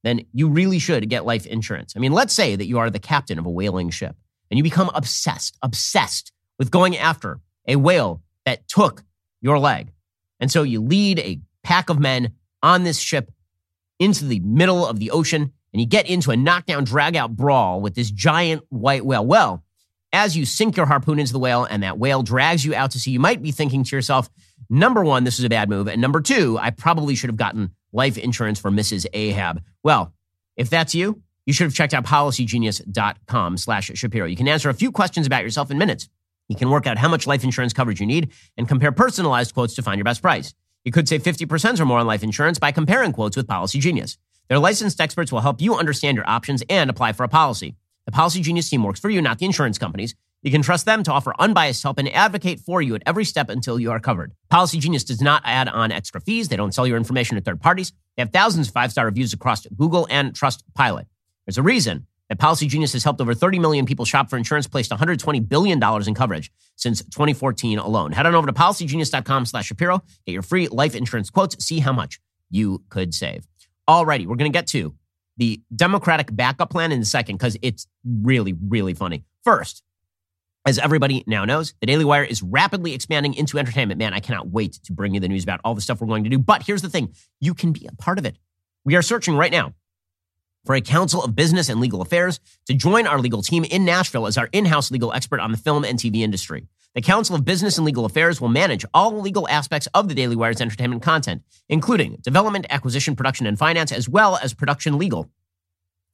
then you really should get life insurance. I mean, let's say that you are the captain of a whaling ship and you become obsessed, obsessed with going after a whale that took your leg. And so you lead a pack of men on this ship into the middle of the ocean and you get into a knockdown, drag out brawl with this giant white whale. Well, as you sink your harpoon into the whale and that whale drags you out to sea, you might be thinking to yourself, number one, this is a bad move. And number two, I probably should have gotten life insurance for Mrs. Ahab. Well, if that's you, you should have checked out policygenius.com slash Shapiro. You can answer a few questions about yourself in minutes. You can work out how much life insurance coverage you need and compare personalized quotes to find your best price. You could save 50% or more on life insurance by comparing quotes with Policy Genius. Their licensed experts will help you understand your options and apply for a policy. The Policy Genius team works for you, not the insurance companies. You can trust them to offer unbiased help and advocate for you at every step until you are covered. Policy Genius does not add on extra fees. They don't sell your information to third parties. They have thousands of five star reviews across Google and Trustpilot. There's a reason that Policy Genius has helped over 30 million people shop for insurance, placed $120 billion in coverage since 2014 alone. Head on over to policygenius.com slash Shapiro. Get your free life insurance quotes. See how much you could save. Alrighty, we're going to get to the Democratic backup plan in a second because it's really, really funny. First, as everybody now knows, the Daily Wire is rapidly expanding into entertainment. Man, I cannot wait to bring you the news about all the stuff we're going to do. But here's the thing you can be a part of it. We are searching right now for a council of business and legal affairs to join our legal team in Nashville as our in house legal expert on the film and TV industry. The Council of Business and Legal Affairs will manage all legal aspects of the Daily Wire's entertainment content, including development, acquisition, production, and finance, as well as production legal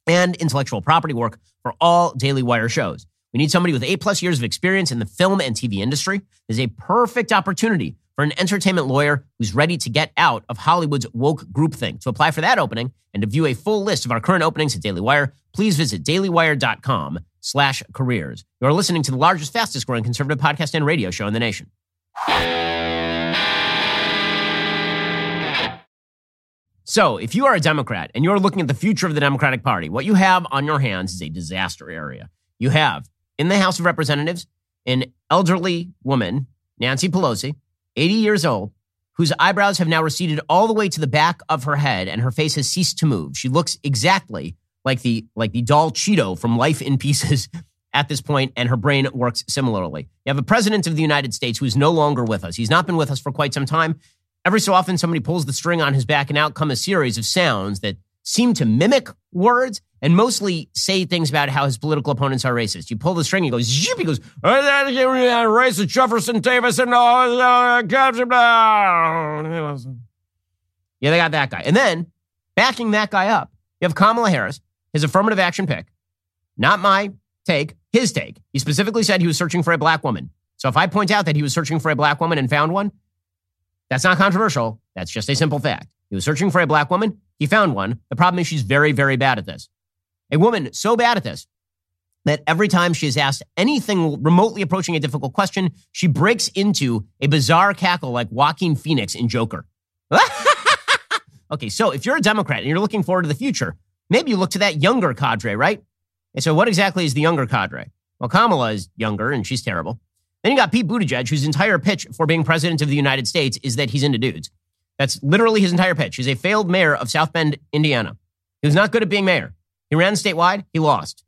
and intellectual property work for all Daily Wire shows. We need somebody with eight plus years of experience in the film and TV industry. There's a perfect opportunity for an entertainment lawyer who's ready to get out of Hollywood's woke groupthink. To apply for that opening and to view a full list of our current openings at Daily Wire, please visit dailywire.com slash careers. You're listening to the largest, fastest growing conservative podcast and radio show in the nation. So, if you are a Democrat and you're looking at the future of the Democratic Party, what you have on your hands is a disaster area. You have in the House of Representatives an elderly woman, Nancy Pelosi, 80 years old, whose eyebrows have now receded all the way to the back of her head and her face has ceased to move. She looks exactly like the like the doll Cheeto from Life in Pieces at this point, and her brain works similarly. You have a president of the United States who is no longer with us. He's not been with us for quite some time. Every so often, somebody pulls the string on his back, and out come a series of sounds that seem to mimic words and mostly say things about how his political opponents are racist. You pull the string, he goes, zip, he goes, racist Jefferson Davis and uh, yeah, they got that guy. And then backing that guy up, you have Kamala Harris, his affirmative action pick. Not my take, his take. He specifically said he was searching for a black woman. So if I point out that he was searching for a black woman and found one, that's not controversial. That's just a simple fact. He was searching for a black woman. He found one. The problem is she's very, very bad at this. A woman so bad at this that every time she is asked anything remotely approaching a difficult question, she breaks into a bizarre cackle like Joaquin Phoenix in Joker. okay, so if you're a Democrat and you're looking forward to the future, maybe you look to that younger cadre, right? And so what exactly is the younger cadre? Well, Kamala is younger and she's terrible. Then you got Pete Buttigieg, whose entire pitch for being president of the United States is that he's into dudes. That's literally his entire pitch. He's a failed mayor of South Bend, Indiana. He was not good at being mayor. He ran statewide, he lost.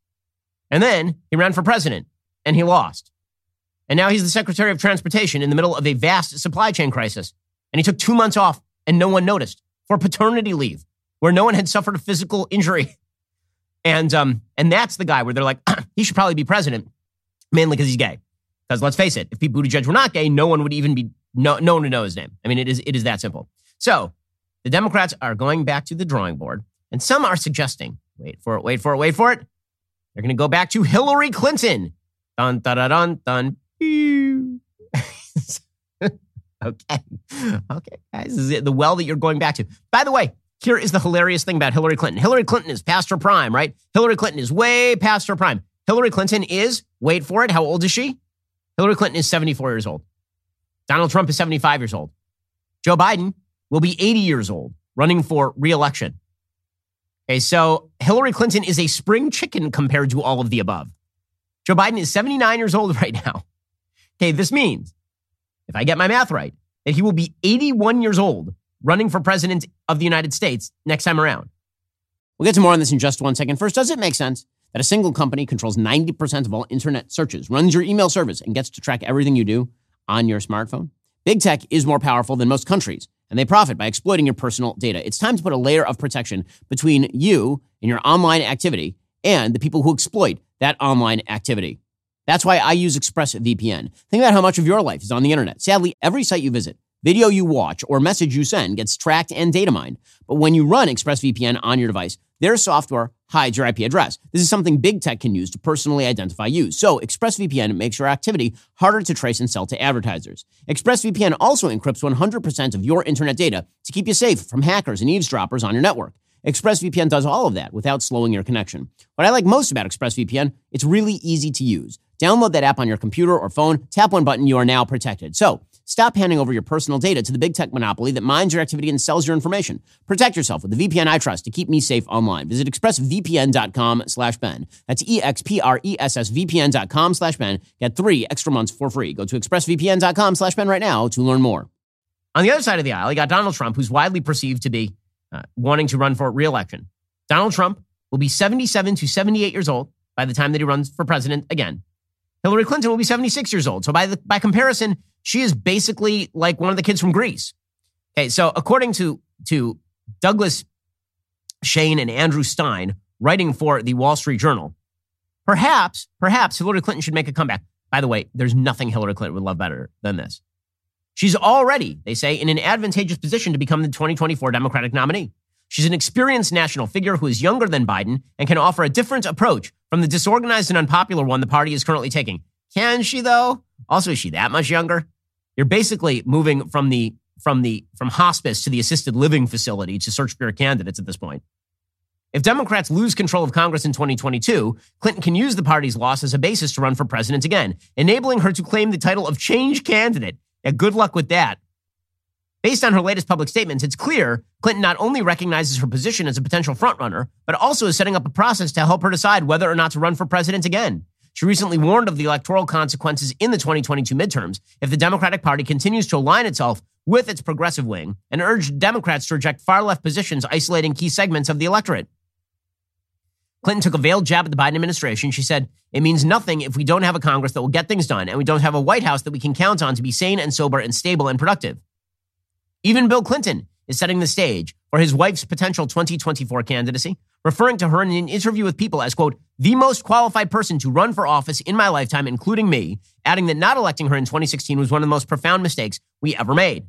And then he ran for president and he lost. And now he's the Secretary of Transportation in the middle of a vast supply chain crisis. And he took two months off and no one noticed for paternity leave, where no one had suffered a physical injury. And um, and that's the guy where they're like, he should probably be president, mainly because he's gay. Because let's face it, if Pete Buttigieg were not gay, no one would even be no no one would know his name. I mean, it is it is that simple. So the Democrats are going back to the drawing board, and some are suggesting, wait for it, wait for it, wait for it. They're going to go back to Hillary Clinton. Dun dun dun dun. dun. okay, okay, guys, this is the well that you're going back to. By the way, here is the hilarious thing about Hillary Clinton. Hillary Clinton is past her prime, right? Hillary Clinton is way past her prime. Hillary Clinton is, wait for it, how old is she? Hillary Clinton is 74 years old. Donald Trump is 75 years old. Joe Biden will be 80 years old running for reelection. Okay, so Hillary Clinton is a spring chicken compared to all of the above. Joe Biden is 79 years old right now. Okay, this means, if I get my math right, that he will be 81 years old running for president of the United States next time around. We'll get to more on this in just one second. First, does it make sense that a single company controls 90% of all internet searches, runs your email service, and gets to track everything you do on your smartphone? Big tech is more powerful than most countries, and they profit by exploiting your personal data. It's time to put a layer of protection between you and your online activity and the people who exploit that online activity. That's why I use ExpressVPN. Think about how much of your life is on the internet. Sadly, every site you visit video you watch, or message you send gets tracked and data mined. But when you run ExpressVPN on your device, their software hides your IP address. This is something big tech can use to personally identify you. So ExpressVPN makes your activity harder to trace and sell to advertisers. ExpressVPN also encrypts 100% of your internet data to keep you safe from hackers and eavesdroppers on your network. ExpressVPN does all of that without slowing your connection. What I like most about ExpressVPN, it's really easy to use. Download that app on your computer or phone, tap one button, you are now protected. So, stop handing over your personal data to the big tech monopoly that mines your activity and sells your information. Protect yourself with the VPN I trust to keep me safe online. Visit expressvpn.com slash Ben. That's E-X-P-R-E-S-S-V-P-N.com slash Ben. Get three extra months for free. Go to expressvpn.com slash Ben right now to learn more. On the other side of the aisle, you got Donald Trump, who's widely perceived to be uh, wanting to run for reelection. Donald Trump will be 77 to 78 years old by the time that he runs for president again. Hillary Clinton will be 76 years old. So by the, by comparison, she is basically like one of the kids from Grease. Okay, so according to to Douglas Shane and Andrew Stein, writing for the Wall Street Journal, perhaps perhaps Hillary Clinton should make a comeback. By the way, there's nothing Hillary Clinton would love better than this. She's already, they say, in an advantageous position to become the 2024 Democratic nominee. She's an experienced national figure who is younger than Biden and can offer a different approach from the disorganized and unpopular one the party is currently taking. Can she though? Also, is she that much younger? You're basically moving from the from the from hospice to the assisted living facility to search for your candidates at this point. If Democrats lose control of Congress in 2022, Clinton can use the party's loss as a basis to run for president again, enabling her to claim the title of change candidate yeah, good luck with that. Based on her latest public statements, it's clear Clinton not only recognizes her position as a potential frontrunner, but also is setting up a process to help her decide whether or not to run for president again. She recently warned of the electoral consequences in the 2022 midterms if the Democratic Party continues to align itself with its progressive wing and urged Democrats to reject far left positions isolating key segments of the electorate. Clinton took a veiled jab at the Biden administration. She said, It means nothing if we don't have a Congress that will get things done and we don't have a White House that we can count on to be sane and sober and stable and productive. Even Bill Clinton is setting the stage for his wife's potential 2024 candidacy, referring to her in an interview with People as, quote, the most qualified person to run for office in my lifetime, including me, adding that not electing her in 2016 was one of the most profound mistakes we ever made.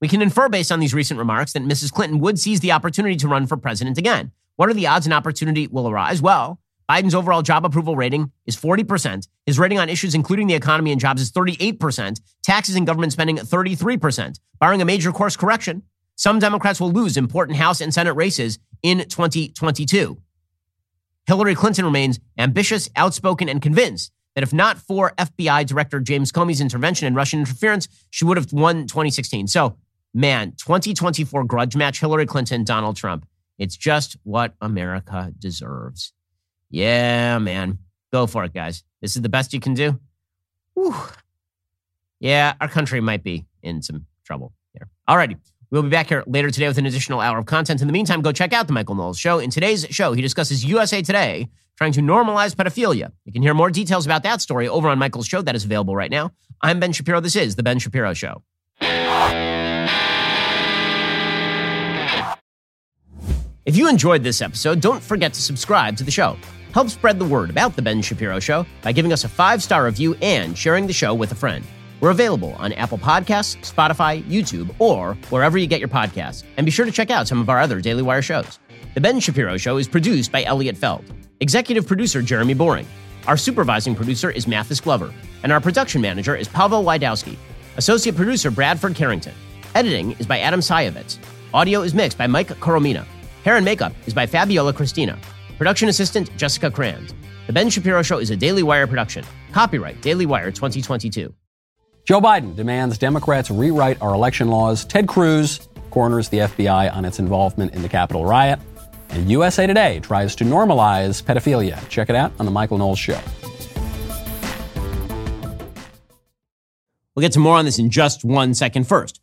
We can infer based on these recent remarks that Mrs. Clinton would seize the opportunity to run for president again. What are the odds an opportunity will arise? Well, Biden's overall job approval rating is 40%. His rating on issues including the economy and jobs is 38%. Taxes and government spending 33%. Barring a major course correction, some Democrats will lose important House and Senate races in 2022. Hillary Clinton remains ambitious, outspoken, and convinced that if not for FBI Director James Comey's intervention and Russian interference, she would have won 2016. So, man, 2024 grudge match Hillary Clinton, Donald Trump. It's just what America deserves. Yeah, man. Go for it, guys. This is the best you can do. Whew. Yeah, our country might be in some trouble here. Alrighty. We'll be back here later today with an additional hour of content. In the meantime, go check out the Michael Knowles Show. In today's show, he discusses USA Today trying to normalize pedophilia. You can hear more details about that story over on Michael's show that is available right now. I'm Ben Shapiro. This is The Ben Shapiro Show. If you enjoyed this episode, don't forget to subscribe to the show. Help spread the word about The Ben Shapiro Show by giving us a five star review and sharing the show with a friend. We're available on Apple Podcasts, Spotify, YouTube, or wherever you get your podcasts. And be sure to check out some of our other Daily Wire shows. The Ben Shapiro Show is produced by Elliot Feld, executive producer Jeremy Boring. Our supervising producer is Mathis Glover, and our production manager is Pavel Wydowski. Associate producer Bradford Carrington. Editing is by Adam Sayevitz. Audio is mixed by Mike Coromina. Hair and makeup is by Fabiola Cristina. Production assistant Jessica Crand. The Ben Shapiro Show is a Daily Wire production. Copyright Daily Wire 2022. Joe Biden demands Democrats rewrite our election laws. Ted Cruz corners the FBI on its involvement in the Capitol riot. And USA Today tries to normalize pedophilia. Check it out on The Michael Knowles Show. We'll get to more on this in just one second. First,